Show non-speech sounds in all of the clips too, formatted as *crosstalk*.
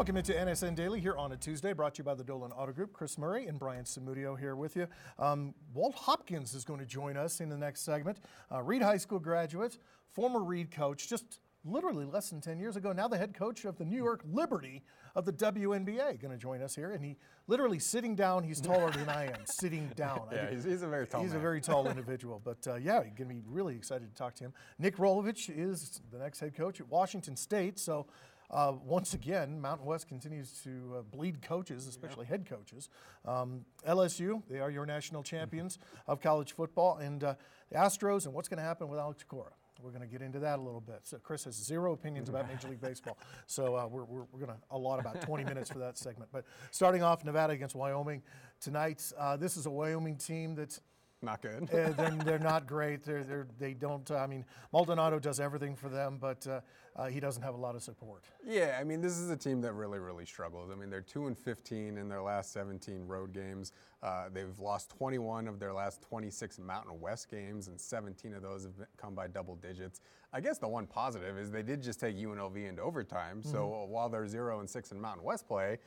Welcome into NSN Daily here on a Tuesday, brought to you by the Dolan Auto Group. Chris Murray and Brian Samudio here with you. Um, Walt Hopkins is going to join us in the next segment. Uh, Reed High School graduate, former Reed coach, just literally less than 10 years ago, now the head coach of the New York Liberty of the WNBA, going to join us here. And he literally sitting down, he's taller than I am, sitting *laughs* down. Yeah, he's, he's a very tall He's man. a very tall *laughs* individual. But uh, yeah, you're going to be really excited to talk to him. Nick Rolovich is the next head coach at Washington State. So uh, once again, Mountain West continues to uh, bleed coaches, especially head coaches. Um, LSU, they are your national champions of college football. And uh, the Astros and what's going to happen with Alex Cora. We're going to get into that a little bit. So Chris has zero opinions about Major League Baseball. *laughs* So uh, we're, we're, we're going to allot about 20 minutes for that segment. But starting off, Nevada against Wyoming tonight. Uh, this is a Wyoming team that's Not good. uh, they're, they're not *laughs* great. They're, they're, they don't. Uh, I mean, Maldonado does everything for them, but uh, uh, he doesn't have a lot of support. Yeah, I mean, this is a team that really, really struggles. I mean, they're 2 and 15 in their last 17 road games. Uh, they've lost 21 of their last 26 Mountain West games, and 17 of those have been- come by double digits. I guess the one positive is they did just take UNLV into overtime. So while they're 0 and 6 in Mountain West play,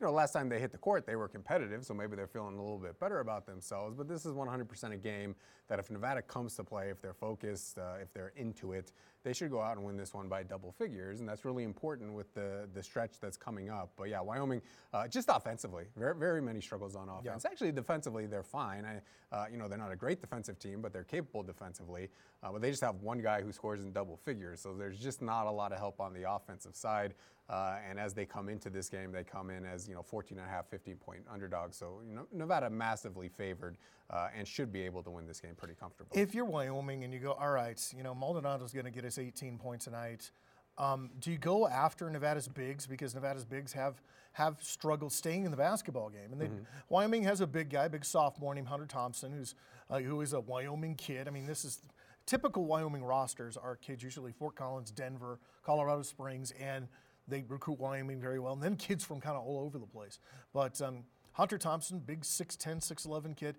you know, last time they hit the court, they were competitive, so maybe they're feeling a little bit better about themselves. But this is 100% a game that if Nevada comes to play, if they're focused, uh, if they're into it, they should go out and win this one by double figures, and that's really important with the the stretch that's coming up. But yeah, Wyoming, uh, just offensively, very very many struggles on offense. Actually, defensively, they're fine. I, uh, you know, they're not a great defensive team, but they're capable defensively. Uh, but they just have one guy who scores in double figures, so there's just not a lot of help on the offensive side. Uh, and as they come into this game, they come in as you know 14 and a half, 15 point underdogs. So you know, Nevada massively favored uh, and should be able to win this game pretty comfortably. If you're Wyoming and you go, all right, you know, Maldonado's going to get us 18 points tonight. Um, do you go after Nevada's bigs because Nevada's bigs have have struggled staying in the basketball game? And they, Wyoming has a big guy, big sophomore named Hunter Thompson, who's uh, who is a Wyoming kid. I mean, this is typical Wyoming rosters are kids usually Fort Collins, Denver, Colorado Springs, and they recruit Wyoming very well, and then kids from kind of all over the place. But um, Hunter Thompson, big 6'10", 6'11 kid.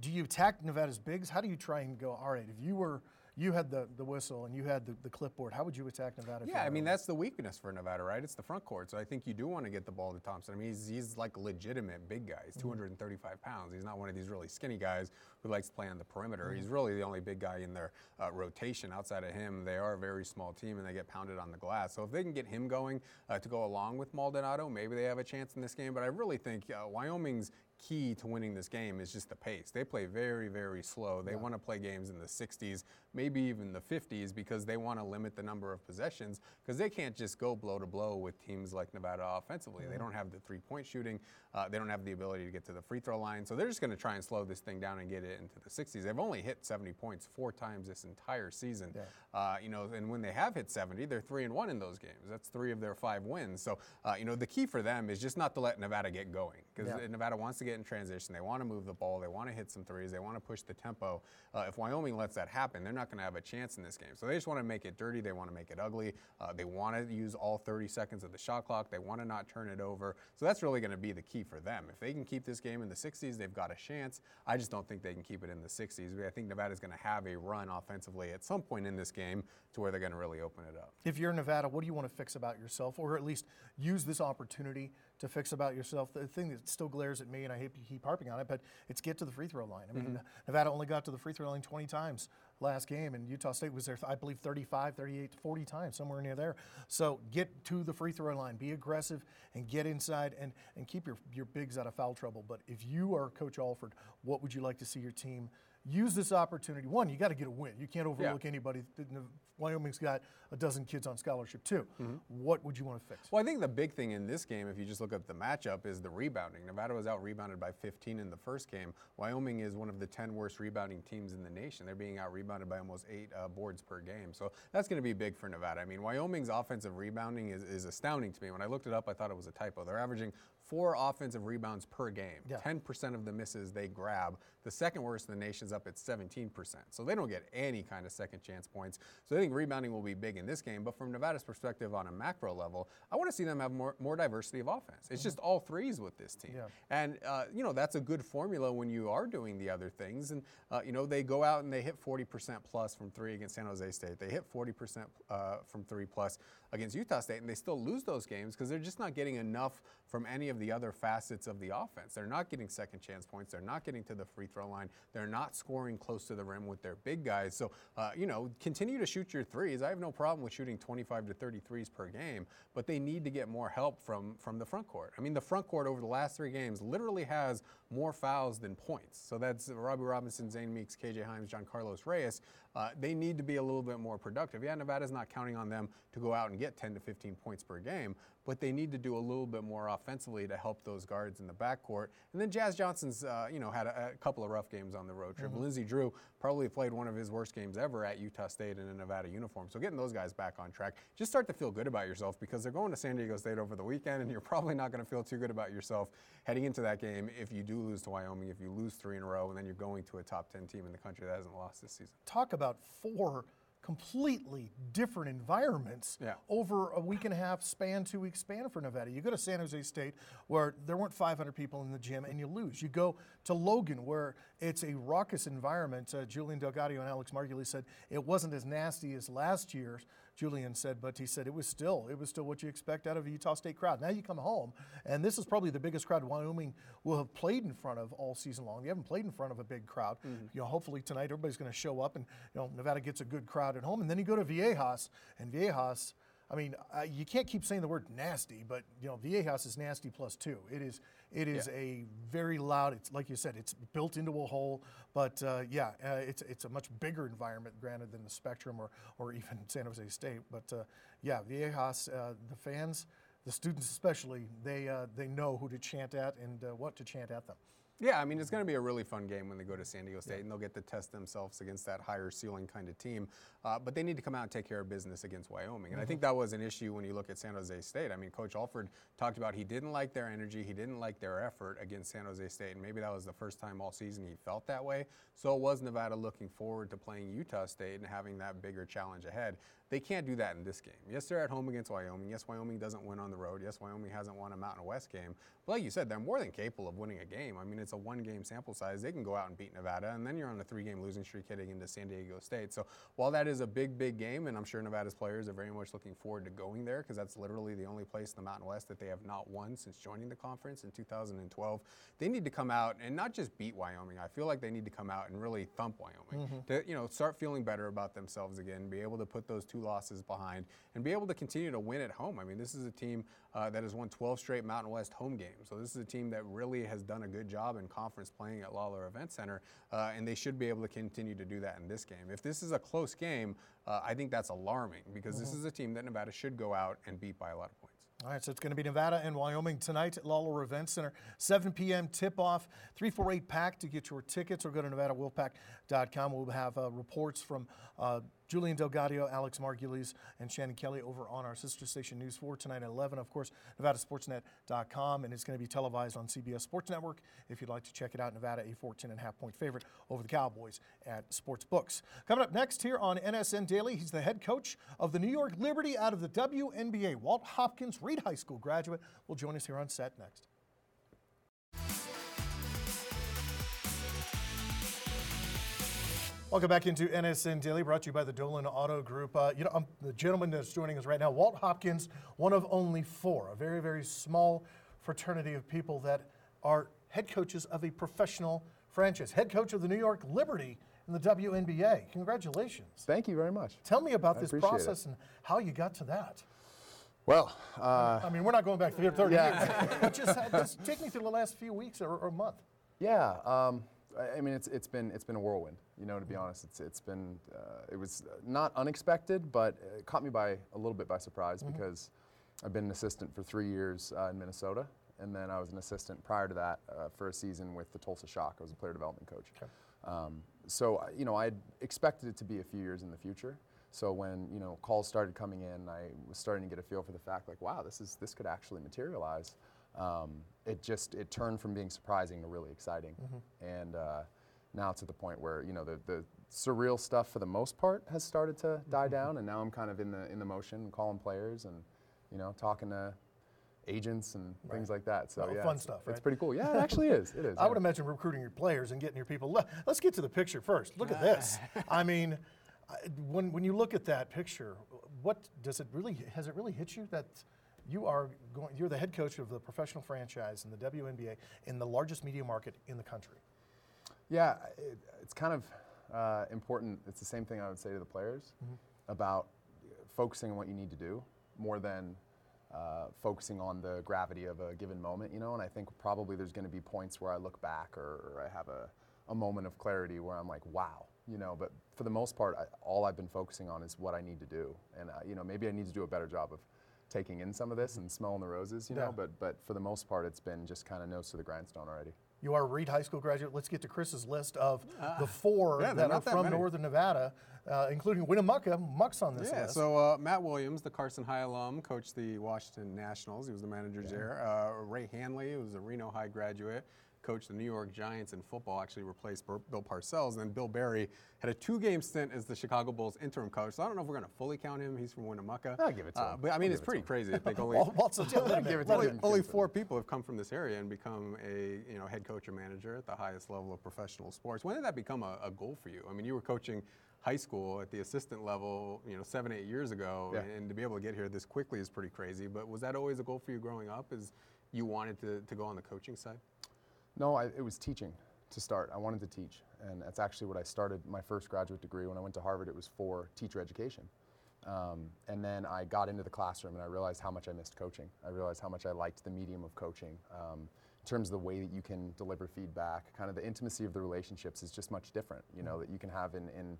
Do you attack Nevada's bigs? How do you try and go, all right, if you were you had the, the whistle and you had the, the clipboard, how would you attack Nevada? Yeah, I mean that's the weakness for Nevada, right? It's the front court, so I think you do want to get the ball to Thompson. I mean, he's, he's like a legitimate big guy. Mm-hmm. He's 235 pounds. He's not one of these really skinny guys who likes to play on the perimeter. Mm-hmm. He's really the only big guy in their uh, rotation. Outside of him, they are a very small team and they get pounded on the glass. So if they can get him going uh, to go along with Maldonado, maybe they have a chance in this game. But I really think uh, Wyoming's key to winning this game is just the pace. They play very, very slow. They want to play games in the 60s, maybe even the 50s, because they want to limit the number of possessions, because they can't just go blow to blow with teams like Nevada offensively. They don't have the three point shooting, uh, they don't have the ability to get to the free throw line. So they're just going to try and slow this thing down and get it into the 60s. They've only hit 70 points four times this entire season. Yeah. Uh, you know, and when they have hit 70, they're three and one in those games. That's three of their five wins. So, uh, you know, the key for them is just not to let Nevada get going because Yeah. Nevada wants to get in transition. They want to move the ball. They want to hit some threes. They want to push the tempo. Uh, if Wyoming lets that happen, they're not going to have a chance in this game. So they just want to make it dirty. They want to make it ugly. Uh, they want to use all 30 seconds of the shot clock. They want to not turn it over. So that's really going to be the key for them. If they can keep this game in the 60s, they've got a chance. I just don't think they can keep it in the 60s. I think Nevada's going to have a run offensively at some point in this game to where they're going to really open it up. If you're Nevada, what do you want to fix about yourself, or at least use this opportunity to fix about yourself? The thing that still glares at me, and I hate to keep harping on it, but it's get to the free throw line. I mean, mm-hmm. Nevada only got to the free throw line 20 times last game, and Utah State was there, I believe, 35, 38, 40 times, somewhere near there. So get to the free throw line, be aggressive, and get inside, and, and keep your, your bigs out of foul trouble. But if you are Coach Alford, what would you like to see your team? Use this opportunity. One, you got to get a win. You can't overlook Yeah. anybody. Wyoming's got a dozen kids on scholarship too. What would you want to fix? Well, I think the big thing in this game, if you just look at the matchup, is the rebounding. Nevada was out rebounded by 15 in the first game. Wyoming is one of the 10 worst rebounding teams in the nation. They're being out rebounded by almost eight uh, boards per game. So that's going to be big for Nevada. I mean, Wyoming's offensive rebounding is, is astounding to me. When I looked it up, I thought it was a typo. They're averaging four offensive rebounds per game. Yeah. 10% of the misses they grab. The second worst in the nation's up at 17%. So they don't get any kind of second chance points. So I think rebounding will be big in this game. But from Nevada's perspective on a macro level, I want to see them have more, more diversity of offense. It's just all threes with this team. Yeah. And, uh, you know, that's a good formula when you are doing the other things. And, uh, you know, they go out and they hit 40% plus from three against San Jose State. They hit 40% uh, from three plus against Utah State, and they still lose those games because they're just not getting enough from any of the other facets of the offense. They're not getting second chance points. They're not getting to the free throw line. They're not scoring close to the rim with their big guys. So, uh, you know, continue to shoot your threes. I have no problem with shooting 25 to 30 threes per game, but they need to get more help from from the front court. I mean, the front court over the last three games literally has more fouls than points. So that's Robbie Robinson, Zane Meeks, KJ Hymes, John Carlos Reyes. Uh, they need to be a little bit more productive. Yeah, Nevada's not counting on them to go out and get 10 to 15 points per game, but they need to do a little bit more offensively to help those guards in the backcourt. And then Jazz Johnson's, uh, you know, had a, a, couple of rough games on the road trip. Mm-hmm. Lindsey Drew probably played one of his worst games ever at Utah State in a Nevada uniform. So getting those guys back on track, just start to feel good about yourself because they're going to San Diego State over the weekend, and you're probably not going to feel too good about yourself heading into that game if you do lose to Wyoming, if you lose three in a row, and then you're going to a top 10 team in the country that hasn't lost this season. Talk about four completely different environments yeah. over a week and a half span, two week span for Nevada. You go to San Jose State where there weren't 500 people in the gym and you lose. You go to Logan where it's a raucous environment. Uh, Julian Delgado and Alex Margulies said it wasn't as nasty as last year's. Julian said, but he said it was still it was still what you expect out of a Utah State crowd. Now you come home, and this is probably the biggest crowd Wyoming will have played in front of all season long. They haven't played in front of a big crowd. Mm-hmm. You know, hopefully tonight everybody's going to show up, and you know Nevada gets a good crowd at home, and then you go to Viejas, and Viejas I mean, uh, you can't keep saying the word nasty, but you know, Viejas is nasty plus two. It is, it is yeah. a very loud. It's like you said, it's built into a hole. But uh, yeah, uh, it's it's a much bigger environment, granted, than the Spectrum or or *laughs* even San Jose State. But uh, yeah, Viejas, uh, the fans, the students especially, they uh, they know who to chant at and what to chant at them. Yeah, I mean, it's going to be a really fun game when they go to San Diego State, yeah. and they'll get to test themselves against that higher ceiling kind of team. Uh, but they need to come out and take care of business against Wyoming. And mm-hmm. I think that was an issue when you look at San Jose State. I mean, Coach Alford talked about he didn't like their energy, he didn't like their effort against San Jose State, and maybe that was the first time all season he felt that way. So it was Nevada looking forward to playing Utah State and having that bigger challenge ahead. They can't do that in this game. Yes, they're at home against Wyoming. Yes, Wyoming doesn't win on the road. Yes, Wyoming hasn't won a Mountain West game. But like you said, they're more than capable of winning a game. I mean, it's a one game sample size. They can go out and beat Nevada, and then you're on a three game losing streak heading into San Diego State. So while that is a big, big game, and I'm sure Nevada's players are very much looking forward to going there because that's literally the only place in the Mountain West that they have not won since joining the conference in 2012, they need to come out and not just beat Wyoming. I feel like they need to come out and really thump Wyoming mm-hmm. to you know start feeling better about themselves again, be able to put those two losses behind and be able to continue to win at home. I mean, this is a team uh, that has won 12 straight Mountain West home games. So this is a team that really has done a good job in conference playing at Lawlor Event Center, uh, and they should be able to continue to do that in this game. If this is a close game, uh, I think that's alarming because mm-hmm. this is a team that Nevada should go out and beat by a lot of points. All right, so it's going to be Nevada and Wyoming tonight at Lawlor Event Center, 7 p.m. tip-off, 348 pack to get your tickets or go to nevadawolfpack.com. We'll have uh, reports from uh, Julian Delgado, Alex Margulies, and Shannon Kelly over on our sister station News 4 tonight at 11. Of course, NevadaSportsNet.com, and it's going to be televised on CBS Sports Network. If you'd like to check it out, Nevada a 14 and a half point favorite over the Cowboys at Sports Books. Coming up next here on NSN Daily, he's the head coach of the New York Liberty out of the WNBA. Walt Hopkins, Reed High School graduate, will join us here on set next. Welcome back into NSN Daily, brought to you by the Dolan Auto Group. Uh, you know, um, the gentleman that's joining us right now, Walt Hopkins, one of only four, a very, very small fraternity of people that are head coaches of a professional franchise, head coach of the New York Liberty in the WNBA. Congratulations. Thank you very much. Tell me about I this process it. and how you got to that. Well, uh, I mean, we're not going back 30 yeah. years, *laughs* but just, just, take me through the last few weeks or, or month. Yeah, um, I mean, it's, it's been it's been a whirlwind. You know, to be honest, it's it's been uh, it was not unexpected, but it caught me by a little bit by surprise mm-hmm. because I've been an assistant for three years uh, in Minnesota, and then I was an assistant prior to that uh, for a season with the Tulsa Shock. I was a player development coach. Okay. Um, so uh, you know, I expected it to be a few years in the future. So when you know calls started coming in, I was starting to get a feel for the fact like, wow, this is this could actually materialize um, it just it turned from being surprising to really exciting, mm-hmm. and uh, now to the point where you know the, the surreal stuff for the most part has started to die mm-hmm. down, and now I'm kind of in the in the motion, calling players and you know talking to agents and right. things like that. So well, yeah, fun it's, stuff. Right? It's pretty cool. Yeah, it actually is. It is. *laughs* I yeah. would imagine recruiting your players and getting your people. Let's get to the picture first. Look at *laughs* this. I mean, when when you look at that picture, what does it really has it really hit you that you are going you're the head coach of the professional franchise in the WNBA in the largest media market in the country? Yeah, it, it's kind of uh, important. It's the same thing I would say to the players about focusing on what you need to do more than uh, focusing on the gravity of a given moment, you know. And I think probably there's going to be points where I look back or, or I have a, a moment of clarity where I'm like, wow, you know. But for the most part, I, all I've been focusing on is what I need to do, and uh, you know, maybe I need to do a better job of taking in some of this and smelling the roses, you Yeah. know. But but for the most part, it's been just kind of nose to the grindstone already. You are a Reed High School graduate. Let's get to Chris's list of the four yeah, that are that from many. Northern Nevada, uh, including Winnemucca. Muck's on this Yeah, list. so uh, Matt Williams, the Carson High alum, coached the Washington Nationals. He was the manager there. Uh, Ray Handley, who was a Reno High graduate, coached the New York Giants in football, actually replaced Bill Parcells. And then Bill Barry had a two game stint as the Chicago Bulls interim coach. So I don't know if we're going to fully count him. He's from Winnemucca. I'll give it to Uh, him. But I I'll mean, give it's it to pretty crazy. I think *laughs* only. Wal- Waltz will tell them Give it that. to only, *laughs* only Give it to four people have come from this area and become a you know head coach or manager at the highest level of professional sports. When did that become a, a goal for you? I mean, you were coaching high school at the assistant level, you know, seven eight years ago, Yeah. and to be able to get here this quickly is pretty crazy. But was that always a goal for you growing up? Is you wanted to, to go on the coaching side? No, I, it was teaching to start. I wanted to teach, and that's actually what I started my first graduate degree. When I went to Harvard, it was for teacher education. Um, and then I got into the classroom, and I realized how much I missed coaching. I realized how much I liked the medium of coaching. Um, in terms of the way that you can deliver feedback, kind of the intimacy of the relationships is just much different, you know, that you can have in, in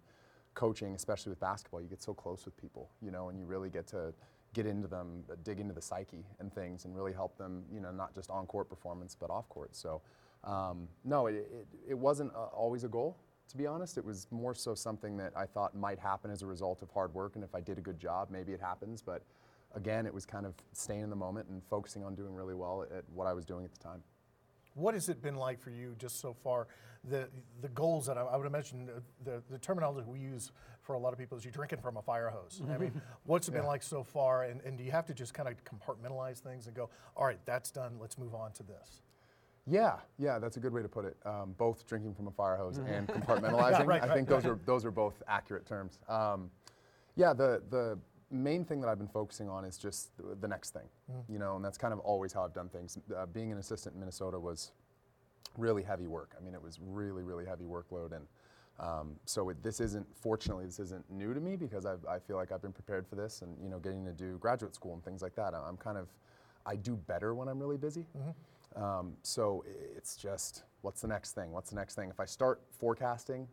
coaching, especially with basketball. You get so close with people, you know, and you really get to get into them, dig into the psyche and things, and really help them, you know, not just on court performance, but off court. So, um, no, it, it, it wasn't uh, always a goal, to be honest. It was more so something that I thought might happen as a result of hard work, and if I did a good job, maybe it happens. But again, it was kind of staying in the moment and focusing on doing really well at what I was doing at the time. What has it been like for you just so far? The the goals that I, I would imagine uh, the, the terminology we use for a lot of people is you're drinking from a fire hose. I mean, *laughs* what's it been Yeah. like so far? And, and do you have to just kind of compartmentalize things and go, all right, that's done. Let's move on to this. Yeah, yeah, that's a good way to put it. Um, both drinking from a fire hose and *laughs* compartmentalizing. right, I think those are those are both accurate terms. Um, yeah, the the main thing that I've been focusing on is just the, the next thing, you know, and that's kind of always how I've done things. Uh, being an assistant in Minnesota was really heavy work. I mean, it was really really heavy workload, and um, so it, this isn't fortunately this isn't new to me because I've, I feel like I've been prepared for this, and you know, getting to do graduate school and things like that. I'm kind of I do better when I'm really busy. Um, so it's just, what's the next thing? What's the next thing? If I start forecasting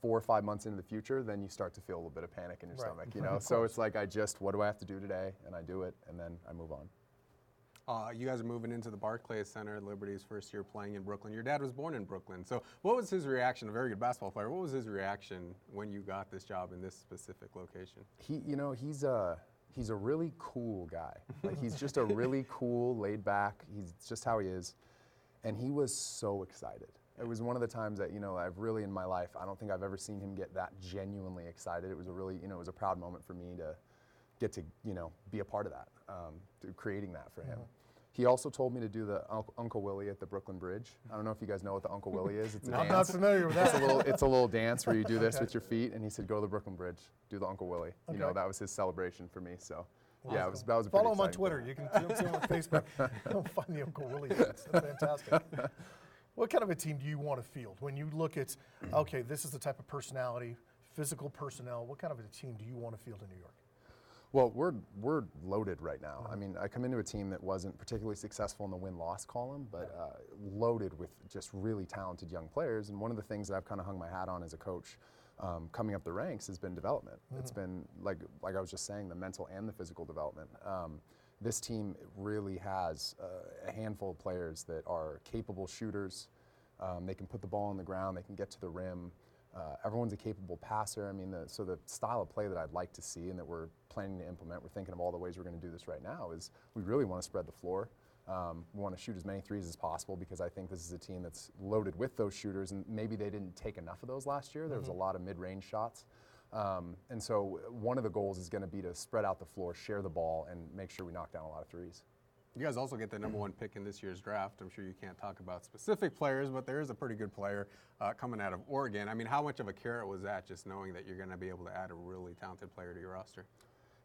four or five months into the future, then you start to feel a little bit of panic in your Right. stomach, you *laughs* know? so it's like I just, what do I have to do today? And I do it, and then I move on. Uh, you guys are moving into the Barclays Center at Liberty's first year playing in Brooklyn. Your dad was born in Brooklyn. So, what was his reaction? A very good basketball player. What was his reaction when you got this job in this specific location? He, you know, he's a, he's a really cool guy. Like he's just a really *laughs* cool, laid back, he's just how he is. And he was so excited. It was one of the times that, you know, I've really in my life, I don't think I've ever seen him get that genuinely excited. It was a really, you know, it was a proud moment for me to get to, you know, be a part of that, um, to creating that for him. He also told me to do the Uncle, Uncle Willie at the Brooklyn Bridge. I don't know if you guys know what the Uncle Willie is. It's a *laughs* I'm dance. not familiar with It's a that. little, it's a little dance where you do this with your feet, and he said, "Go to the Brooklyn Bridge, do the Uncle Willie." You know, Okay. that was his celebration for me. So, yeah, it was that was a Follow him on exciting Twitter. You can see him on Facebook. *laughs* You'll find the Uncle Willie. That's fantastic. *laughs* What kind of a team do you want to field when you look at, okay, this is the type of personality, physical personnel. What kind of a team do you want to field in New York? Well, we're we're loaded right now. I mean, I come into a team that wasn't particularly successful in the win-loss column, but uh, loaded with just really talented young players. And one of the things that I've kind of hung my hat on as a coach, um, coming up the ranks, has been development. It's Mm-hmm. been like like I was just saying, the mental and the physical development. Um, this team really has uh, a handful of players that are capable shooters. Um, they can put the ball on the ground. They can get to the rim. Uh, everyone's a capable passer. I mean, the, so the style of play that I'd like to see and that we're planning to implement, we're thinking of all the ways we're going to do this right now, is we really want to spread the floor. Um, we want to shoot as many threes as possible because I think this is a team that's loaded with those shooters, and maybe they didn't take enough of those last year. There was a lot of mid-range shots. Um, and so one of the goals is going to be to spread out the floor, share the ball, and make sure we knock down a lot of threes. You guys also get the number one pick in this year's draft. I'm sure you can't talk about specific players, but there is a pretty good player uh, coming out of Oregon. I mean, how much of a carrot was that just knowing that you're going to be able to add a really talented player to your roster?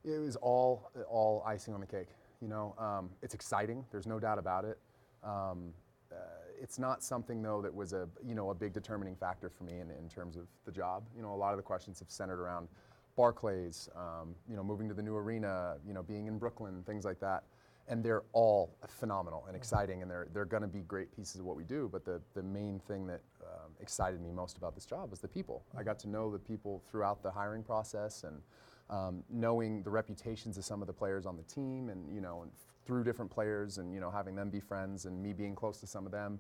It was all all icing on the cake. You know, um, it's exciting. There's no doubt about it. Um, uh, it's not something though that was a you know a big determining factor for me in, in terms of the job. You know, a lot of the questions have centered around Barclays, um, you know, moving to the new arena, you know, being in Brooklyn, things like that. And they're all phenomenal and exciting, and they're they're going to be great pieces of what we do. But the the main thing that um, excited me most about this job was the people. I got to know the people throughout the hiring process, and um, knowing the reputations of some of the players on the team, and you know, and through different players, and you know, having them be friends, and me being close to some of them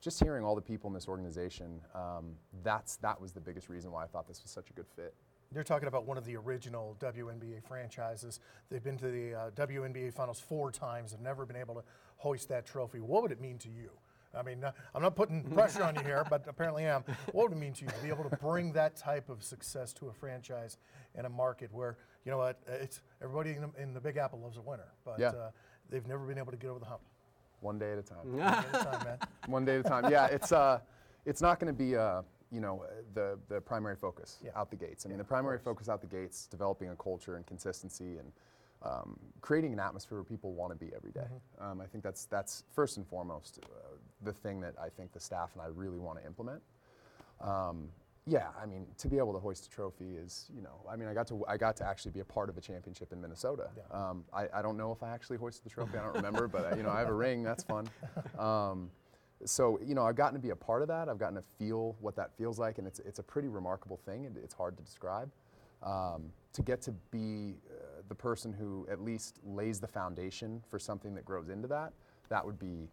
just hearing all the people in this organization, um, that's that was the biggest reason why I thought this was such a good fit. You're talking about one of the original WNBA franchises. They've been to the uh, WNBA finals four times and never been able to hoist that trophy. What would it mean to you? I mean, uh, I'm not putting *laughs* pressure on you here, but apparently I am. What would it mean to you to be able to bring that type of success to a franchise in a market where, you know what, it's everybody in the, in the Big Apple loves a winner, but Yeah. uh, they've never been able to get over the hump. One day at a time. One day at a time, man. *laughs* One day at a time. Yeah, it's uh, it's not going to be uh, you know the the primary focus Yeah. out the gates. I mean, the primary focus out the gates, developing a culture and consistency and. Um, creating an atmosphere where people want to be every day. Um, I think that's that's first and foremost uh, the thing that I think the staff and I really want to implement. Um, yeah, I mean, to be able to hoist a trophy is, you know, I mean, I got to I got to actually be a part of a championship in Minnesota. Yeah. Um, I, I don't know if I actually hoisted the trophy. I don't remember, but uh, you know, I have a ring. That's fun. *laughs* Um, so you know, I've gotten to be a part of that. I've gotten to feel what that feels like, and it's it's a pretty remarkable thing. and It's hard to describe. Um, to get to be uh, the person who at least lays the foundation for something that grows into that, that would be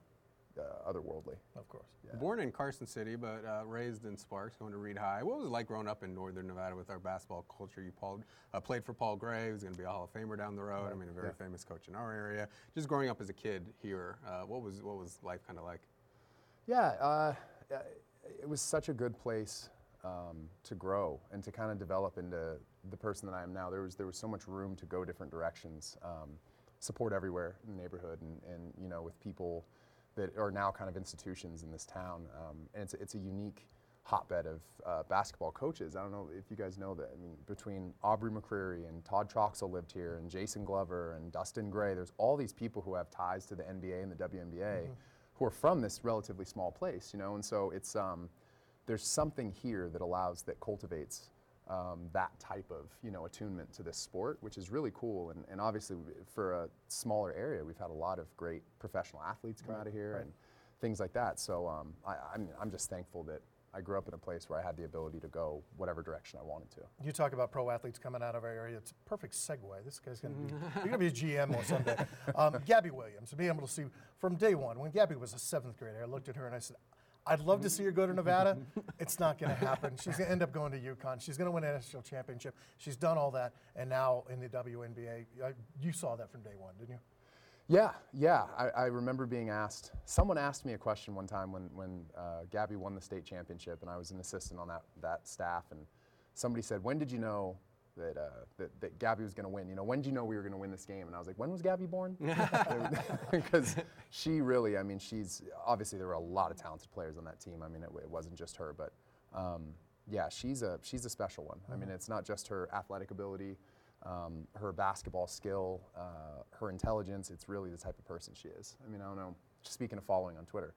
uh, otherworldly. Of course. Born in Carson City, but uh, raised in Sparks, going to Reed High. What was it like growing up in Northern Nevada with our basketball culture? You Paul, uh, played for Paul Gray, who's going to be a Hall of Famer down the road. I mean, a very yeah. famous coach in our area. Just growing up as a kid here, uh, what was what was life kind of like? Yeah, uh, it was such a good place um, to grow and to kind of develop into the person that I am now. There was there was so much room to go different directions, um, support everywhere in the neighborhood, and, and you know with people that are now kind of institutions in this town. Um, and it's it's a unique hotbed of uh, basketball coaches. I don't know if you guys know that. I mean, between Aubrey McCreary and Todd Troxel lived here, and Jason Glover and Dustin Gray. There's all these people who have ties to the NBA and the WNBA, who are from this relatively small place, you know. And so it's um, there's something here that allows that cultivates um, that type of you know attunement to this sport, which is really cool. And, and obviously, for a smaller area, we've had a lot of great professional athletes come out of here and things like that. So um, I, I'm I'm just thankful that I grew up in a place where I had the ability to go whatever direction I wanted to. You talk about pro athletes coming out of our area. It's a perfect segue. This guy's going to be, you're going to be a GM or someday. *laughs* Um, Gabby Williams, being able to see from day one, when Gabby was a seventh grader, I looked at her and I said, I'd love to see her go to Nevada. *laughs* It's not going to happen. She's going to end up going to UConn. She's going to win a national championship. She's done all that. And now in the WNBA, you saw that from day one, didn't you? Yeah, yeah. I, I remember being asked. Someone asked me a question one time when when uh, Gabby won the state championship, and I was an assistant on that that staff. And somebody said, "When did you know that uh, that, that Gabby was going to win? You know, when did you know we were going to win this game?" And I was like, "When was Gabby born?" *laughs* Because she really, I mean, she's obviously there were a lot of talented players on that team. I mean, it, it wasn't just her, but um, yeah, she's a she's a special one. I mean, it's not just her athletic ability um, her basketball skill, uh, her intelligence. It's really the type of person she is. I mean, I don't know. Speaking of following on Twitter,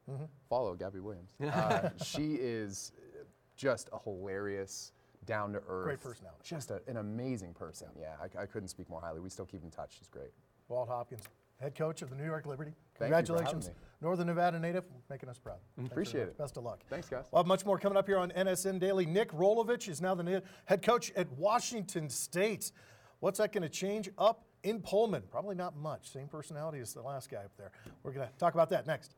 follow Gabby Williams. *laughs* Uh, she is just a hilarious, down to earth, Great personality. Just a, an amazing person. Yeah, I, I couldn't speak more highly. We still keep in touch. She's great. Walt Hopkins, head coach of the New York Liberty. Thank you for Congratulations. Northern Nevada native, making us proud. Thanks Appreciate it. Best of luck. Thanks, guys. We'll have much more coming up here on NSN Daily. Nick Rolovich is now the head coach at Washington State. What's that going to change up in Pullman? Probably not much. Same personality as the last guy up there. We're going to talk about that next.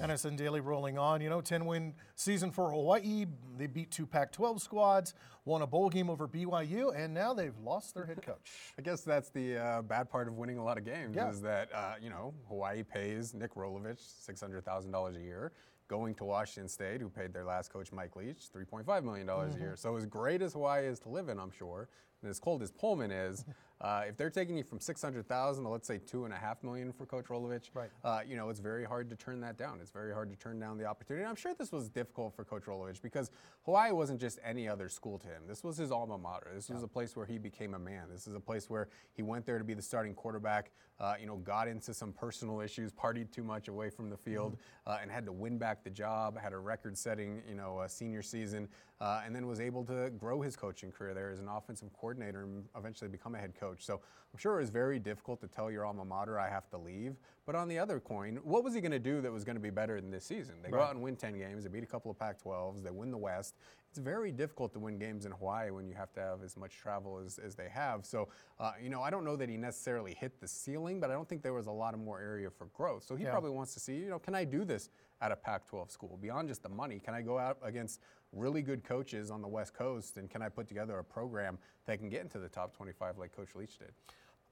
NSN Daily rolling on. You know, 10 win season for Hawaii. They beat two Pac 12 squads, won a bowl game over BYU, and now they've lost their head *laughs* coach. I guess that's the uh, bad part of winning a lot of games Yeah. is that uh, you know Hawaii pays Nick Rolovich six hundred thousand dollars a year, going to Washington State, who paid their last coach Mike Leach three point five million dollars Mm-hmm. a year. So as great as Hawaii is to live in, I'm sure, and as cold as Pullman is, *laughs* Uh, if they're taking you from 600,000 to let's say two and a half million for Coach Rolovich, Right. uh, you know, it's very hard to turn that down. It's very hard to turn down the opportunity. And I'm sure this was difficult for Coach Rolovich because Hawaii wasn't just any other school to him. This was his alma mater. This was a place where he became a man. This is a place where he went there to be the starting quarterback. Uh, you know, got into some personal issues, partied too much away from the field, uh, and had to win back the job. Had a record-setting, you know, uh, senior season, uh, and then was able to grow his coaching career there as an offensive coordinator and eventually become a head coach. So I'm sure it was very difficult to tell your alma mater I have to leave. But on the other coin, what was he going to do that was going to be better than this season? They go out and win 10 games. They beat a couple of Pac-12s. They win the West. It's very difficult to win games in Hawaii when you have to have as much travel as, as they have. So, uh, you know, I don't know that he necessarily hit the ceiling, but I don't think there was a lot of more area for growth. So he Yeah. probably wants to see, you know, can I do this at a Pac-12 school beyond just the money? Can I go out against really good coaches on the West Coast, and can I put together a program that can get into the top 25 like Coach Leach did?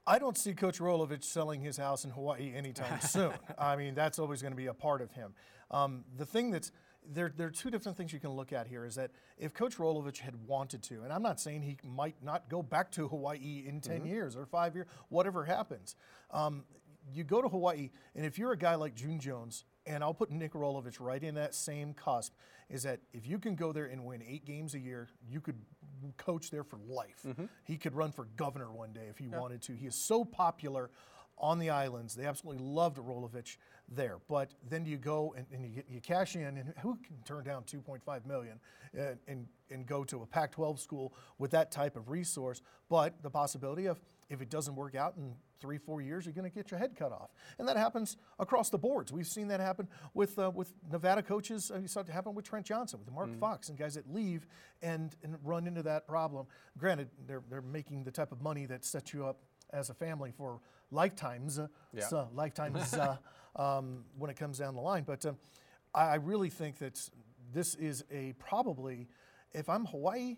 I don't see Coach Rolovich selling his house in Hawaii anytime *laughs* soon. I mean, that's always going to be a part of him. Um, the thing that's there, there are two different things you can look at here. Is that if Coach Rolovich had wanted to, and I'm not saying he might not go back to Hawaii in 10 years or five years, whatever happens. Um, you go to Hawaii, and if you're a guy like June Jones, and I'll put Nick Rolovich right in that same cusp, is that if you can go there and win eight games a year, you could coach there for life. Mm-hmm. He could run for governor one day if he wanted to. He is so popular on the islands. They absolutely loved Rolovich there. But then you go and, and you, get, you cash in, and who can turn down 2.5 million and, and, and go to a Pac-12 school with that type of resource? But the possibility of if it doesn't work out in three, four years, you're going to get your head cut off, and that happens across the boards. We've seen that happen with uh, with Nevada coaches. Uh, you saw it happen with Trent Johnson, with Mark Fox, and guys that leave and, and run into that problem. Granted, they're they're making the type of money that sets you up as a family for lifetimes, uh, Yeah. so lifetimes *laughs* uh, um, when it comes down the line. But um, I, really think that this is a probably, if I'm Hawaii,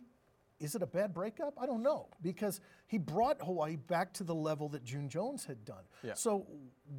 is it a bad breakup? I don't know because he brought Hawaii back to the level that June Jones had done. Yeah. So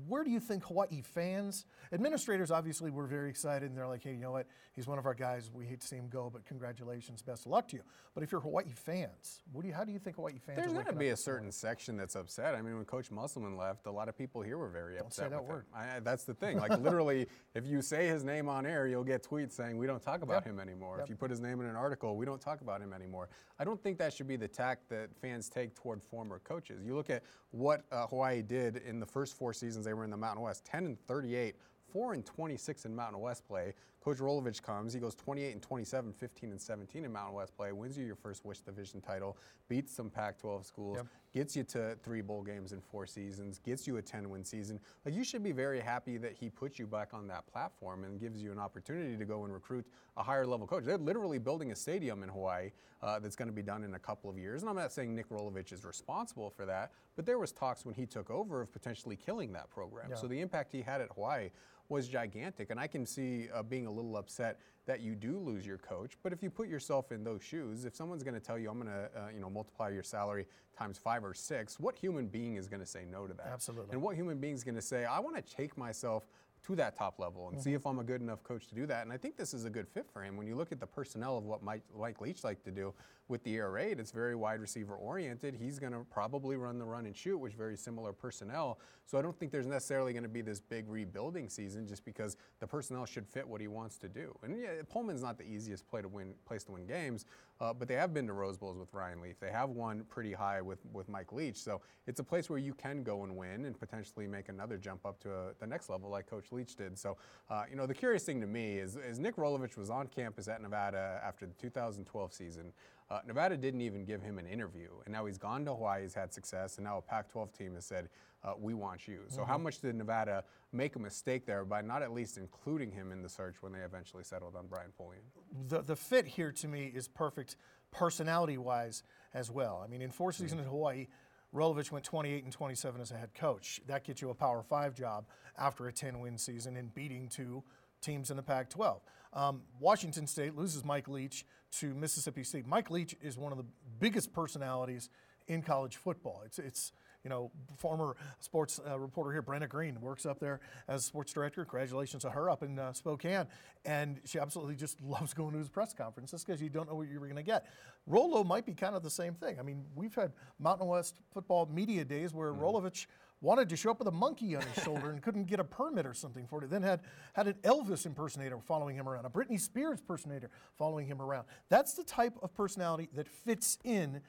where do you think Hawaii fans, administrators obviously were very excited and they're like, hey, you know what? He's one of our guys. We hate to see him go, but congratulations, best of luck to you. But if you're Hawaii fans, what do you, how do you think Hawaii fans There's going to be a certain section that's upset. I mean, when Coach Musselman left, a lot of people here were very upset. say that word. I, that's the thing. *laughs* Like literally, if you say his name on air, you'll get tweets saying we don't talk about Yep. him anymore. Yep. If you put his name in an article, we don't talk about him anymore. I don't think that should be the tack that fans take toward former coaches. You look at what uh, Hawaii did in the first four seasons they were in the Mountain West: 10 and 38. 4 and 26 in Mountain West play. Coach Rolovich comes, he goes 28 and 27, 15 and 17 in Mountain West play, wins you your first West Division title, beats some Pac 12 schools, Yep. gets you to three bowl games in four seasons, gets you a 10 win season. Like you should be very happy that he puts you back on that platform and gives you an opportunity to go and recruit a higher level coach. They're literally building a stadium in Hawaii uh, that's going to be done in a couple of years. And I'm not saying Nick Rolovich is responsible for that, but there was talks when he took over of potentially killing that program. Yeah. So the impact he had at Hawaii was gigantic. And I can see uh, being a little upset that you do lose your coach. But if you put yourself in those shoes, if someone's going to tell you, I'm going to, uh, you know, multiply your salary times five or six, what human being is going to say no to that? Absolutely. And what human being is going to say, I want to take myself to that top level and see if I'm a good enough coach to do that. And I think this is a good fit for him. When you look at the personnel of what Mike, Mike Leach liked to do with the air raid, it's very wide receiver oriented. He's going to probably run the run and shoot, which very similar personnel. So I don't think there's necessarily going to be this big rebuilding season just because the personnel should fit what he wants to do. And yeah, Pullman's not the easiest play to win, place to win games, uh, but they have been to Rose Bowls with Ryan Leaf. They have won pretty high with, with Mike Leach. So it's a place where you can go and win and potentially make another jump up to a, the next level like Coach Leach did. So, uh, you know, the curious thing to me is, is Nick Rolovich was on campus at Nevada after the 2012 season. Uh, Nevada didn't even give him an interview, and now he's gone to Hawaii, he's had success, and now a Pac 12 team has said, uh, We want you. So, how much did Nevada make a mistake there by not at least including him in the search when they eventually settled on Brian Polian? the, the fit here to me is perfect personality wise as well. I mean, in four seasons in Hawaii, Rolovich went 28 and 27 as a head coach. That gets you a Power Five job after a 10 win season and beating two teams in the Pac 12. Um, Washington State loses Mike Leach to Mississippi State. Mike Leach is one of the biggest personalities in college football. It's it's you know, former sports uh, reporter here, Brenna Green, works up there as sports director. Congratulations to her up in uh, Spokane. And she absolutely just *laughs* loves going to his press conferences because you don't know what you're going to get. Rolo might be kind of the same thing. I mean, we've had Mountain West football media days where mm. Rolovich wanted to show up with a monkey on his shoulder and couldn't get a permit or something for it. Then had had an Elvis impersonator following him around, a Britney Spears impersonator following him around. That's the type of personality that fits in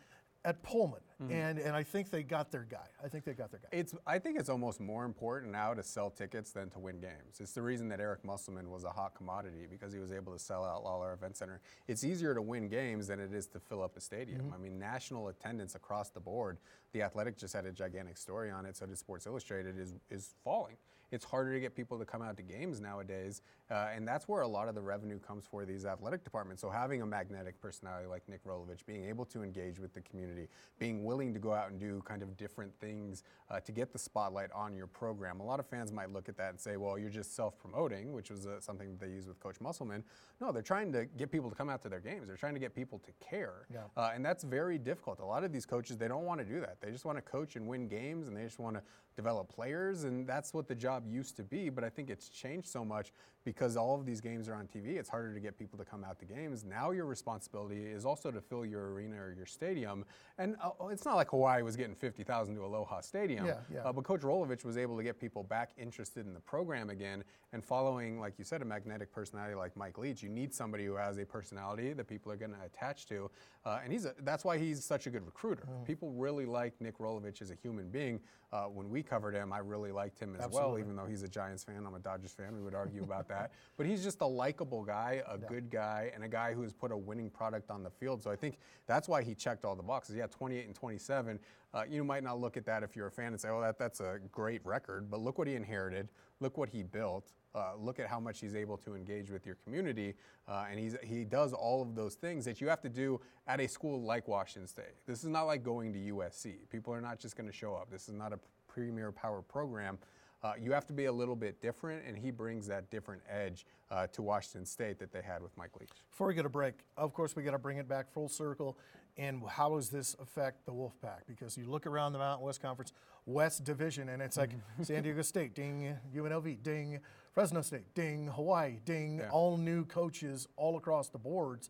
at Pullman, mm-hmm. and and I think they got their guy. I think they got their guy. It's I think it's almost more important now to sell tickets than to win games. It's the reason that Eric Musselman was a hot commodity because he was able to sell out Lawlor Event Center. It's easier to win games than it is to fill up a stadium. Mm-hmm. I mean, national attendance across the board. The Athletic just had a gigantic story on it. So did Sports Illustrated is is falling it's harder to get people to come out to games nowadays. Uh, and that's where a lot of the revenue comes for these athletic departments. So having a magnetic personality like Nick Rolovich, being able to engage with the community, being willing to go out and do kind of different things uh, to get the spotlight on your program. A lot of fans might look at that and say, well, you're just self-promoting, which was uh, something that they used with Coach Musselman. No, they're trying to get people to come out to their games. They're trying to get people to care. Yeah. Uh, and that's very difficult. A lot of these coaches, they don't want to do that. They just want to coach and win games and they just want to develop players. And that's what the job used to be. But I think it's changed so much because all of these games are on TV. It's harder to get people to come out to games. Now your responsibility is also to fill your arena or your stadium. And uh, it's not like Hawaii was getting 50,000 to Aloha Stadium. Yeah, yeah. Uh, but Coach Rolovich was able to get people back interested in the program again. And following, like you said, a magnetic personality like Mike Leach, you need somebody who has a personality that people are going to attach to. Uh, and he's a, that's why he's such a good recruiter. Mm. People really like Nick Rolovich as a human being. Uh, when we covered him, I really liked him as Absolutely. well, even though he's a Giants fan. I'm a Dodgers fan. We would argue about that. But he's just a likable guy, a yeah. good guy, and a guy who has put a winning product on the field. So I think that's why he checked all the boxes. Yeah, 28 and 27. Uh, you might not look at that if you're a fan and say, oh, that, that's a great record. But look what he inherited. Look what he built. Uh, look at how much he's able to engage with your community. Uh, and he's, he does all of those things that you have to do at a school like Washington State. This is not like going to USC. People are not just going to show up. This is not a premier power program. Uh, you have to be a little bit different, and he brings that different edge uh, to Washington State that they had with Mike Leach. Before we get a break, of course, we got to bring it back full circle. And how does this affect the Wolfpack? Because you look around the Mountain West Conference West Division, and it's like *laughs* San Diego State, ding, UNLV, ding, Fresno State, ding, Hawaii, ding, yeah. all new coaches all across the boards.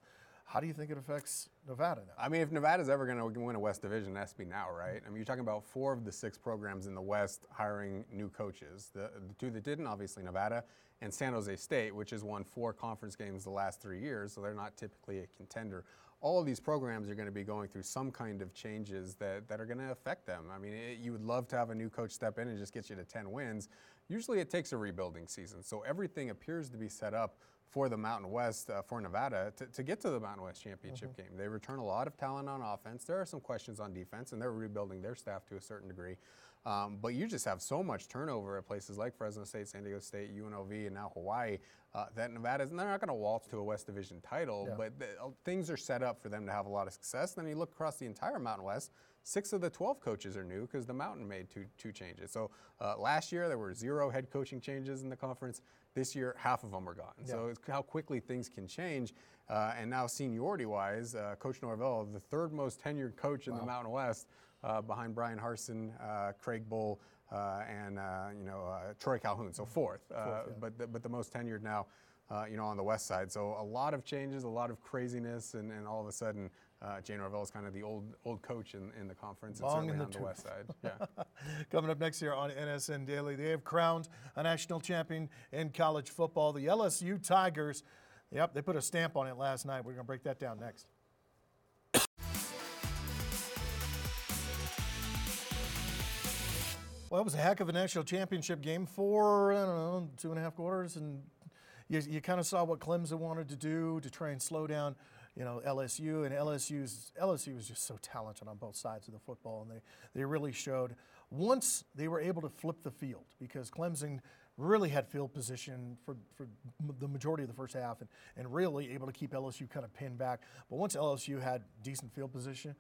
How do you think it affects Nevada now? I mean, if Nevada's ever going to win a West Division, it be now, right? I mean, you're talking about four of the six programs in the West hiring new coaches. The, the two that didn't, obviously, Nevada and San Jose State, which has won four conference games the last three years, so they're not typically a contender. All of these programs are going to be going through some kind of changes that, that are going to affect them. I mean, it, you would love to have a new coach step in and just get you to 10 wins. Usually it takes a rebuilding season, so everything appears to be set up for the Mountain West, uh, for Nevada, to, to, get to the Mountain West championship mm-hmm. game. They return a lot of talent on offense. There are some questions on defense, and they're rebuilding their staff to a certain degree. Um, but you just have so much turnover at places like Fresno State, San Diego State, UNLV, and now Hawaii uh, that Nevada's they're not going to waltz to a West Division title, yeah. but the, uh, things are set up for them to have a lot of success. And Then you look across the entire Mountain West. Six of the 12 coaches are new because the Mountain made two, two changes. So uh, last year there were zero head coaching changes in the conference. This year, half of them are gone. Yeah. So it's how quickly things can change. Uh, and now, seniority wise, uh, Coach Norvell, the third most tenured coach in wow. the Mountain West, uh, behind Bryan Harsin, uh, Craig Bohl, uh, and you know Troy Calhoun. So fourth, fourth yeah. but the, but the most tenured now. you know, on the west side. So a lot of changes, a lot of craziness, and, and all of a sudden, uh, Jay Norvell is kind of the old old coach in, in the conference Long and certainly on the, the west side. Yeah. *laughs* Coming up next year on NSN Daily, they have crowned a national champion in college football, the LSU Tigers. Yep, they put a stamp on it last night. We're going to break that down next. *coughs* Well, it was a heck of a national championship game. for I don't know, two and a half quarters, and you, you kind of saw what Clemson wanted to do to try and slow down you know, LSU, and LSU's LSU was just so talented on both sides of the football, and they, they really showed. Once they were able to flip the field, because Clemson really had field position for, for the majority of the first half and, and really able to keep LSU kind of pinned back. But once LSU had decent field position,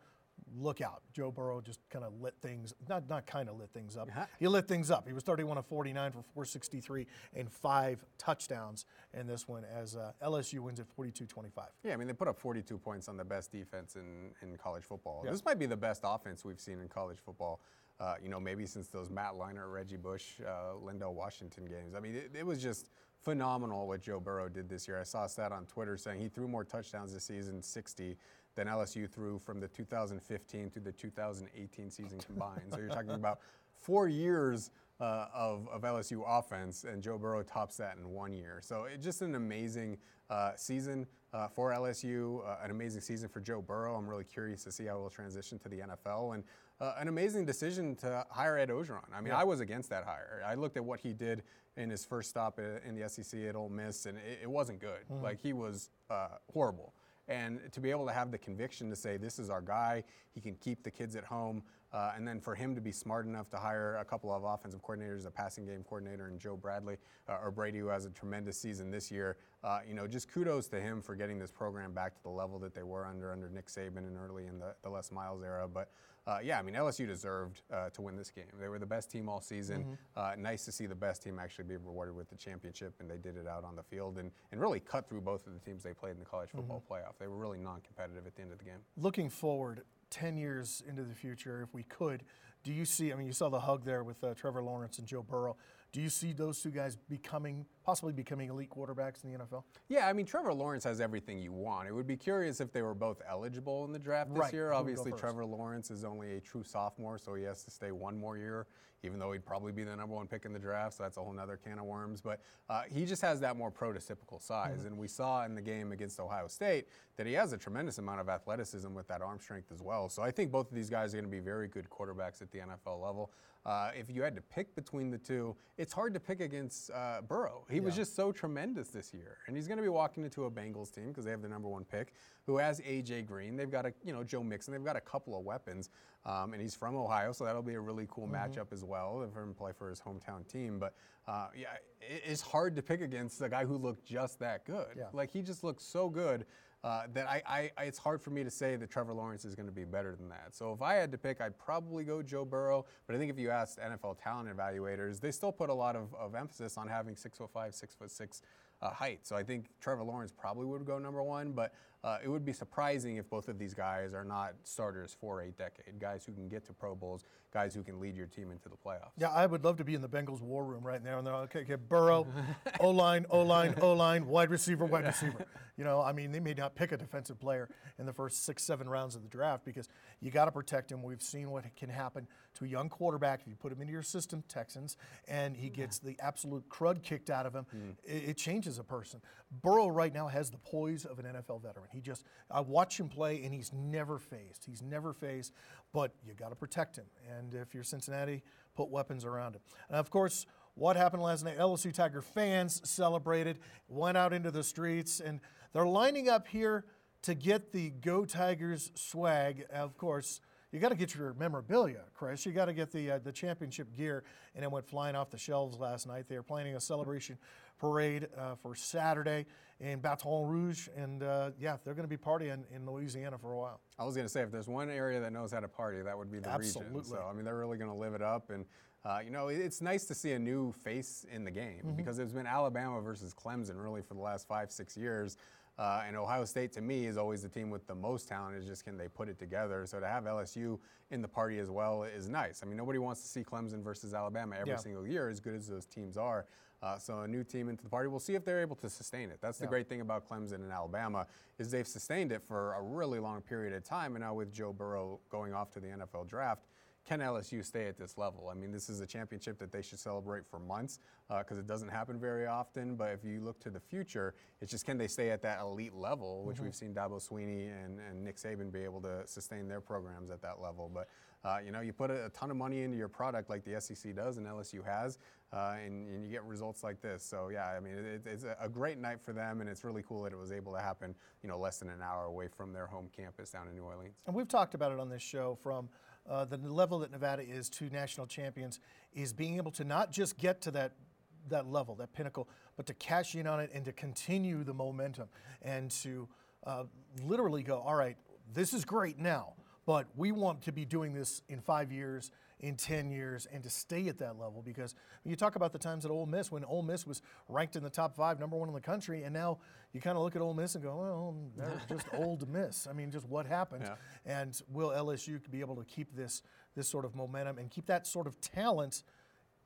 look out. Joe Burrow just kind of lit things, not not kind of lit things up. Yeah. He lit things up. He was 31 of 49 for 463 and five touchdowns in this one as uh, LSU wins at 42-25. Yeah, I mean, they put up 42 points on the best defense in, in college football. This might be the best offense we've seen in college football. Uh, you know, maybe since those Matt Leinart, Reggie Bush, uh, Lindell Washington games. I mean, it, it was just phenomenal what Joe Burrow did this year. I saw a stat on Twitter saying he threw more touchdowns this season, 60, than LSU threw from the 2015 to the 2018 season *laughs* combined. so you're talking about four years uh, of, of LSU offense, and Joe Burrow tops that in one year. So it's just an amazing uh, season uh, for LSU, uh, an amazing season for Joe Burrow. I'm really curious to see how he'll transition to the NFL, and uh, an amazing decision to hire Ed Orgeron. I mean, I was against that hire. I looked at what he did in his first stop in the SEC at Ole Miss, and it, it wasn't good. Like he was uh, horrible. And to be able to have the conviction to say, this is our guy, he can keep the kids at home, uh, and then for him to be smart enough to hire a couple of offensive coordinators, a passing game coordinator, and Joe Bradley, uh, or Brady, who has a tremendous season this year, uh, you know, just kudos to him for getting this program back to the level that they were under under Nick Saban and early in the, the Les Miles era. But uh, yeah, I mean, LSU deserved uh, to win this game. They were the best team all season. Uh, nice to see the best team actually be rewarded with the championship, and they did it out on the field and, and really cut through both of the teams they played in the college football playoff. They were really non competitive at the end of the game. Looking forward 10 years into the future, if we could, do you see, I mean, you saw the hug there with uh, Trevor Lawrence and Joe Burrow. Do you see those two guys becoming, possibly becoming elite quarterbacks in the NFL? Yeah, I mean, Trevor Lawrence has everything you want. It would be curious if they were both eligible in the draft this Right, year. who Obviously. Trevor Lawrence is only a true sophomore, so he has to stay one more year, even though he'd probably be the number one pick in the draft, so that's a whole other can of worms. But uh, he just has that more prototypical size. Mm-hmm. And we saw in the game against Ohio State that he has a tremendous amount of athleticism with that arm strength as well. So I think both of these guys are going to be very good quarterbacks at the NFL level. Uh, if you had to pick between the two, it's hard to pick against uh, Burrow. He was just so tremendous this year, and he's going to be walking into a Bengals team because they have the number one pick, who has AJ Green. They've got a you know Joe Mixon. They've got a couple of weapons, um, and he's from Ohio, so that'll be a really cool matchup as well for him to play for his hometown team. But uh, yeah, it's hard to pick against a guy who looked just that good. Yeah. Like he just looked so good. Uh, that I, I, it's hard for me to say that Trevor Lawrence is going to be better than that. So if I had to pick, I'd probably go Joe Burrow. But I think if you asked NFL talent evaluators, they still put a lot of, of emphasis on having six foot five, six foot six uh, height. So I think Trevor Lawrence probably would go number one. But uh, it would be surprising if both of these guys are not starters for a decade, guys who can get to Pro Bowls, guys who can lead your team into the playoffs. Yeah, I would love to be in the Bengals war room right now. And they're okay, okay, Burrow, *laughs* O line, O line, O line, wide receiver, wide receiver. You know, I mean, they may not pick a defensive player in the first six, seven rounds of the draft because you got to protect him. We've seen what can happen to a young quarterback if you put him into your system, Texans, and he gets the absolute crud kicked out of him. Hmm. It, it changes a person. Burrow right now has the poise of an NFL veteran. He just, I watch him play, and he's never fazed. He's never fazed, but you got to protect him. And if you're Cincinnati, put weapons around him. And of course, what happened last night? LSU Tiger fans celebrated, went out into the streets, and they're lining up here to get the Go Tigers swag. Of course, you got to get your memorabilia, Chris. You got to get the uh, the championship gear, and it went flying off the shelves last night. They are planning a celebration parade uh, for Saturday in Baton Rouge, and uh, yeah, they're going to be partying in Louisiana for a while. I was going to say, if there's one area that knows how to party, that would be the region. Absolutely. So, I mean, they're really going to live it up. And, uh, you know, it's nice to see a new face in the game Mm-hmm. because it's been Alabama versus Clemson really for the last five, six years. Uh, and Ohio State, to me, is always the team with the most talent. It's just can they put it together? So to have LSU in the party as well is nice. I mean, nobody wants to see Clemson versus Alabama every Yeah. single year, as good as those teams are. Uh, so a new team into the party. We'll see if they're able to sustain it. That's the great thing about Clemson and Alabama is they've sustained it for a really long period of time. And now with Joe Burrow going off to the NFL draft, can LSU stay at this level? I mean, this is a championship that they should celebrate for months because it doesn't happen very often. But if you look to the future, it's just can they stay at that elite level, which we've seen Dabo Swinney and, and Nick Saban be able to sustain their programs at that level. But uh, you know, you put a, a ton of money into your product like the SEC does and LSU has, uh, and, and you get results like this. So yeah, I mean, it, it's a great night for them, and it's really cool that it was able to happen, you know, less than an hour away from their home campus down in New Orleans. And we've talked about it on this show from uh, the level that Nevada is to national champions is being able to not just get to that that level, that pinnacle, but to cash in on it and to continue the momentum and to uh, literally go, all right, this is great now, but we want to be doing this in five years, in 10 years, and to stay at that level. Because you talk about the times at Ole Miss, when Ole Miss was ranked in the top five, number one in the country, and now you kind of look at Ole Miss and go, well, they're *laughs* just old Miss. I mean, just what happened? Yeah. And will LSU be able to keep this this sort of momentum and keep that sort of talent?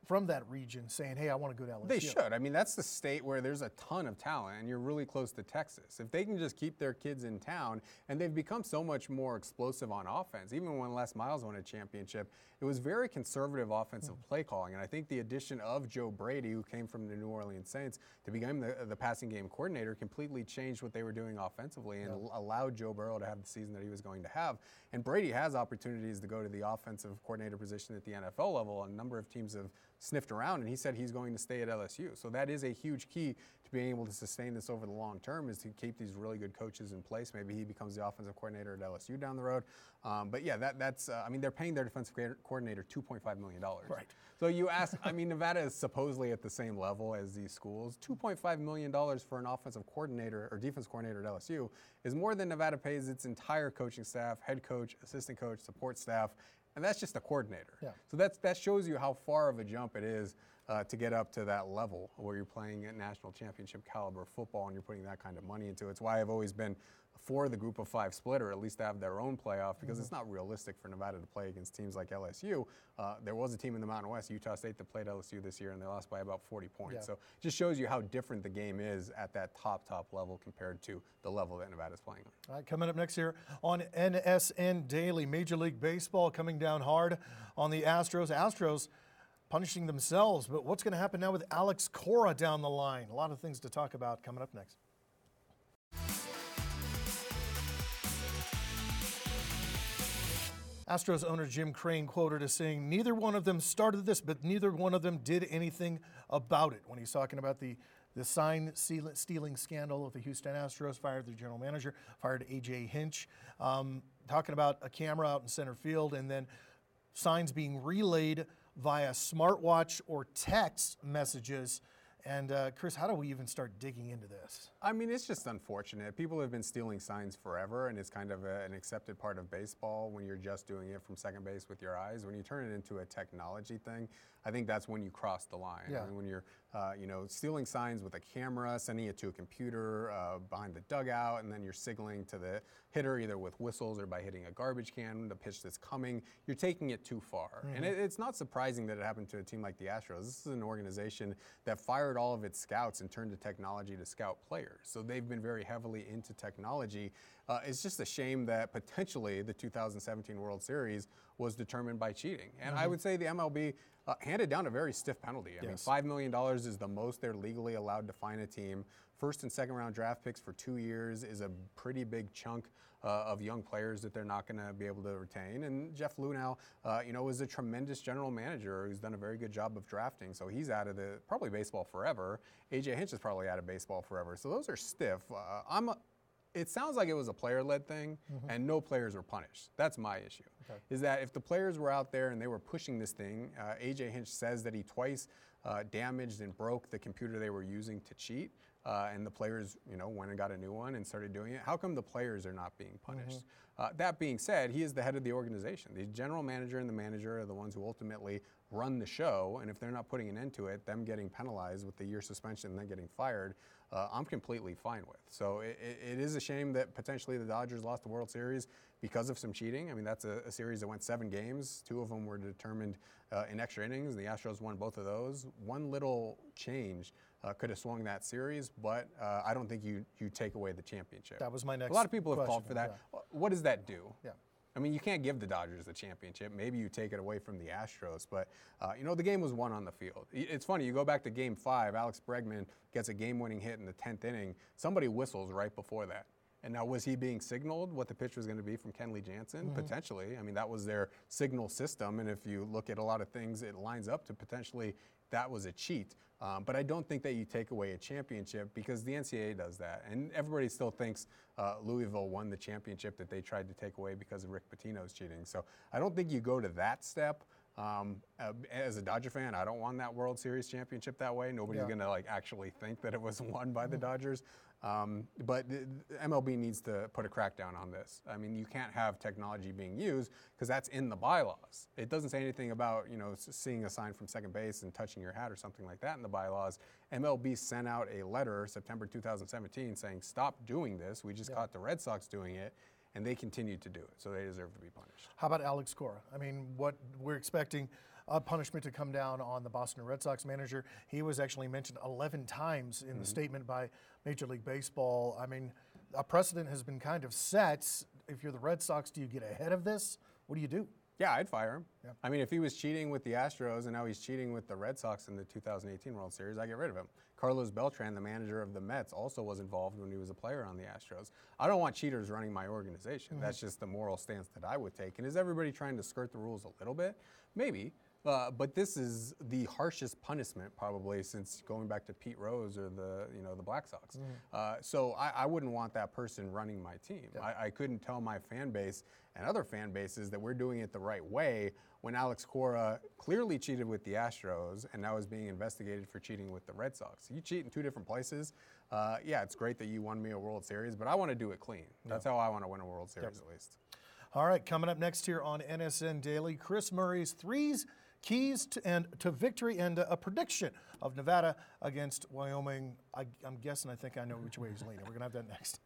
From that region, saying, "Hey, I want to go to LSU." They should. I mean, that's the state where there's a ton of talent, and you're really close to Texas. If they can just keep their kids in town, and they've become so much more explosive on offense. Even when Les Miles won a championship, it was very conservative offensive Hmm. play calling, and I think the addition of Joe Brady, who came from the New Orleans Saints, to become the, the passing game coordinator, completely changed what they were doing offensively and al- allowed Joe Burrow to have the season that he was going to have. And Brady has opportunities to go to the offensive coordinator position at the NFL level. A number of teams have sniffed around, and he said he's going to stay at LSU. So that is a huge key to being able to sustain this over the long term is to keep these really good coaches in place. Maybe he becomes the offensive coordinator at LSU down the road. Um, but yeah, that, that's, uh, I mean, they're paying their defensive coordinator $2.5 million. Right. So you ask, I mean, Nevada is supposedly at the same level as these schools. $2.5 million for an offensive coordinator or defense coordinator at LSU is more than Nevada pays its entire coaching staff, head coach, assistant coach, support staff, and that's just a coordinator. Yeah. So that's, that shows you how far of a jump it is uh, to get up to that level where you're playing at national championship caliber football and you're putting that kind of money into it. It's why I've always been for the group of five split or at least have their own playoff because it's not realistic for Nevada to play against teams like LSU. Uh, there was a team in the Mountain West, Utah State, that played LSU this year and they lost by about 40 points. Yeah. So it just shows you how different the game is at that top, top level compared to the level that Nevada's playing on. All right, coming up next here on NSN Daily, Major League Baseball coming down hard on the Astros. Astros punishing themselves, but what's going to happen now with Alex Cora down the line? A lot of things to talk about coming up next. Astros owner Jim Crane quoted as saying, Neither one of them started this, but neither one of them did anything about it. When he's talking about the, the sign stealing scandal with the Houston Astros, fired their general manager, fired A.J. Hinch, um, talking about a camera out in center field, and then signs being relayed via smartwatch or text messages. And uh, Chris, how do we even start digging into this? I mean, it's just unfortunate. People have been stealing signs forever, and it's kind of a, an accepted part of baseball when you're just doing it from second base with your eyes. When you turn it into a technology thing, I think that's when you cross the line. Yeah. I mean, when you're, uh, you know, stealing signs with a camera, sending it to a computer uh, behind the dugout, and then you're signaling to the hitter either with whistles or by hitting a garbage can, the pitch that's coming, you're taking it too far. And it, it's not surprising that it happened to a team like the Astros. This is an organization that fired all of its scouts and turned to technology to scout players. So they've been very heavily into technology. Uh, it's just a shame that potentially the 2017 World Series was determined by cheating. And I would say the MLB uh, handed down a very stiff penalty. I mean, $5 million is the most they're legally allowed to fine a team. First and second round draft picks for two years is a pretty big chunk uh, of young players that they're not going to be able to retain. And Jeff Luhnow, uh, you know, is a tremendous general manager who's done a very good job of drafting. So he's out of the probably baseball forever. AJ Hinch is probably out of baseball forever. So those are stiff. Uh, I'm. A, it sounds like it was a player-led thing, and no players were punished. That's my issue. Is that if the players were out there and they were pushing this thing, uh, AJ Hinch says that he twice uh, damaged and broke the computer they were using to cheat, uh, and the players, you know, went and got a new one and started doing it. How come the players are not being punished? Uh, that being said, he is the head of the organization. The general manager and the manager are the ones who ultimately run the show, and if they're not putting an end to it, them getting penalized with the year suspension and then getting fired, uh, I'm completely fine with. So it, it- is a shame that potentially the Dodgers lost the World Series because of some cheating. I mean, that's a, a series that went seven games. Two of them were determined uh, in extra innings. The Astros won both of those. One little change uh, could have swung that series, but uh, I don't think you you take away the championship. That was my next A lot of people have called for that. What does that do? Yeah. I mean, you can't give the Dodgers the championship. Maybe you take it away from the Astros, but uh, you know the game was won on the field. It's funny. You go back to Game Five. Alex Bregman gets a game-winning hit in the tenth inning. Somebody whistles right before that. And now, was he being signaled what the pitch was going to be from Kenley Jansen? Potentially. I mean, that was their signal system. And if you look at a lot of things, it lines up to potentially that was a cheat. Um, but I don't think that you take away a championship because the NCAA does that. And everybody still thinks uh, Louisville won the championship that they tried to take away because of Rick Pitino's cheating. So I don't think you go to that step. Um, uh, as a Dodger fan, I don't want that World Series championship that way. Nobody's Yeah. going to like actually think that it was *laughs* won by the Dodgers. Um, but MLB needs to put a crackdown on this. I mean, you can't have technology being used because that's in the bylaws. It doesn't say anything about you know seeing a sign from second base and touching your hat or something like that in the bylaws. MLB sent out a letter September 2017 saying stop doing this. We just caught the Red Sox doing it. And they continued to do it, so they deserve to be punished. How about Alex Cora? I mean, what we're expecting a punishment to come down on the Boston Red Sox manager. He was actually mentioned 11 times in the mm-hmm. statement by Major League Baseball. I mean, a precedent has been kind of set. If you're the Red Sox, do you get ahead of this? What do you do? Yeah, I'd fire him. I mean, if he was cheating with the Astros and now he's cheating with the Red Sox in the 2018 World Series, I get rid of him. Carlos Beltran, the manager of the Mets, also was involved when he was a player on the Astros. I don't want cheaters running my organization. Mm-hmm. That's just the moral stance that I would take. And is everybody trying to skirt the rules a little bit? Maybe. Uh, but this is the harshest punishment probably since going back to Pete Rose or the you know the Black Sox. Uh, so I, I wouldn't want that person running my team. I, I couldn't tell my fan base and other fan bases that we're doing it the right way when Alex Cora clearly cheated with the Astros and now is being investigated for cheating with the Red Sox. You cheat in two different places. Uh, yeah, it's great that you won me a World Series, but I want to do it clean. That's how I want to win a World Series at least. All right, coming up next here on NSN Daily, Chris Murray's threes, keys to, and to victory, and a prediction of Nevada against Wyoming. I, I'm guessing, I think I know which way he's leaning. We're going to have that next.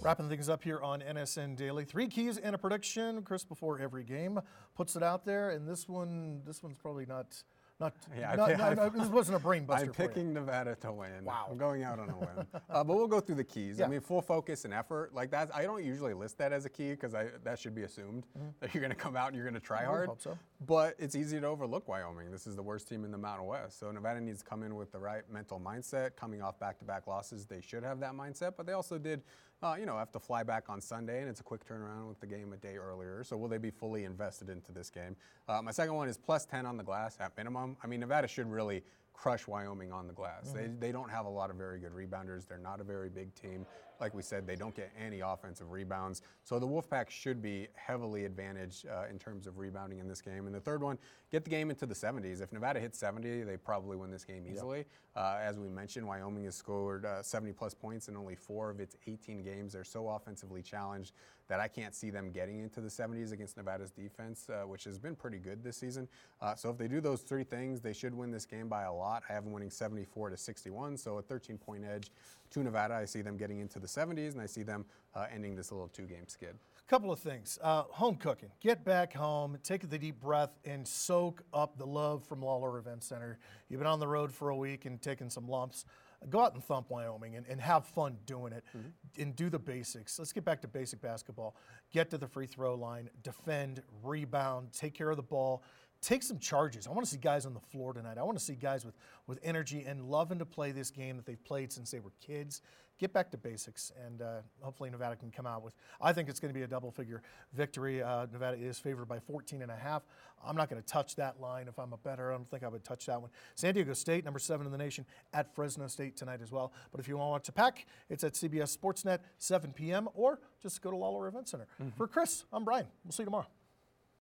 Wrapping things up here on NSN Daily. Three keys and a prediction. Chris, before every game, puts it out there, and this one, this one's probably not, not, *laughs* Yeah, not, not- I- this wasn't a brain buster. I'm picking Nevada to win. Wow. I'm going out on a win. uh, but we'll go through the keys. Yeah. I mean, full focus and effort. Like that, I don't usually list that as a key because that should be assumed that you're going to come out and you're going to try would hard. hope so. But it's easy to overlook Wyoming. This is the worst team in the Mountain West. So Nevada needs to come in with the right mental mindset. Coming off back-to-back losses, they should have that mindset. But they also did, uh, you know, have to fly back on Sunday, and it's a quick turnaround with the game a day earlier. So will they be fully invested into this game? Uh, my second one is plus 10 on the glass at minimum. I mean, Nevada should really crush Wyoming on the glass. They, they don't have a lot of very good rebounders. They're not a very big team. Like we said, they don't get any offensive rebounds. So the Wolfpack should be heavily advantaged uh, in terms of rebounding in this game. And the third one, get the game into the 70s. If Nevada hits 70, they probably win this game easily. Uh, as we mentioned, Wyoming has scored uh, 70 plus points in only four of its 18 games. They're so offensively challenged that I can't see them getting into the 70s against Nevada's defense, uh, which has been pretty good this season. Uh, so if they do those three things, they should win this game by a lot. I have them winning 74 to 61, so a 13 point edge to Nevada. I see them getting into the 70s, and I see them uh, ending this little two game skid. A couple of things. Uh, home cooking. Get back home, take the deep breath, and soak up the love from Lawlor Event Center. You've been on the road for a week and taking some lumps. Go out and thump Wyoming and, and have fun doing it mm-hmm. and do the basics. Let's get back to basic basketball. Get to the free throw line, defend, rebound, take care of the ball. Take some charges. I want to see guys on the floor tonight. I want to see guys with, with energy and loving to play this game that they've played since they were kids. Get back to basics, and uh, hopefully Nevada can come out with. I think it's going to be a double-figure victory. Uh, Nevada is favored by 14 and a half. I'm not going to touch that line if I'm a bettor. I don't think I would touch that one. San Diego State, number seven in the nation, at Fresno State tonight as well. But if you want to watch a pack, it's at CBS Sportsnet, 7 p.m. or just go to Lawlor Event Center. For Chris, I'm Brian. We'll see you tomorrow.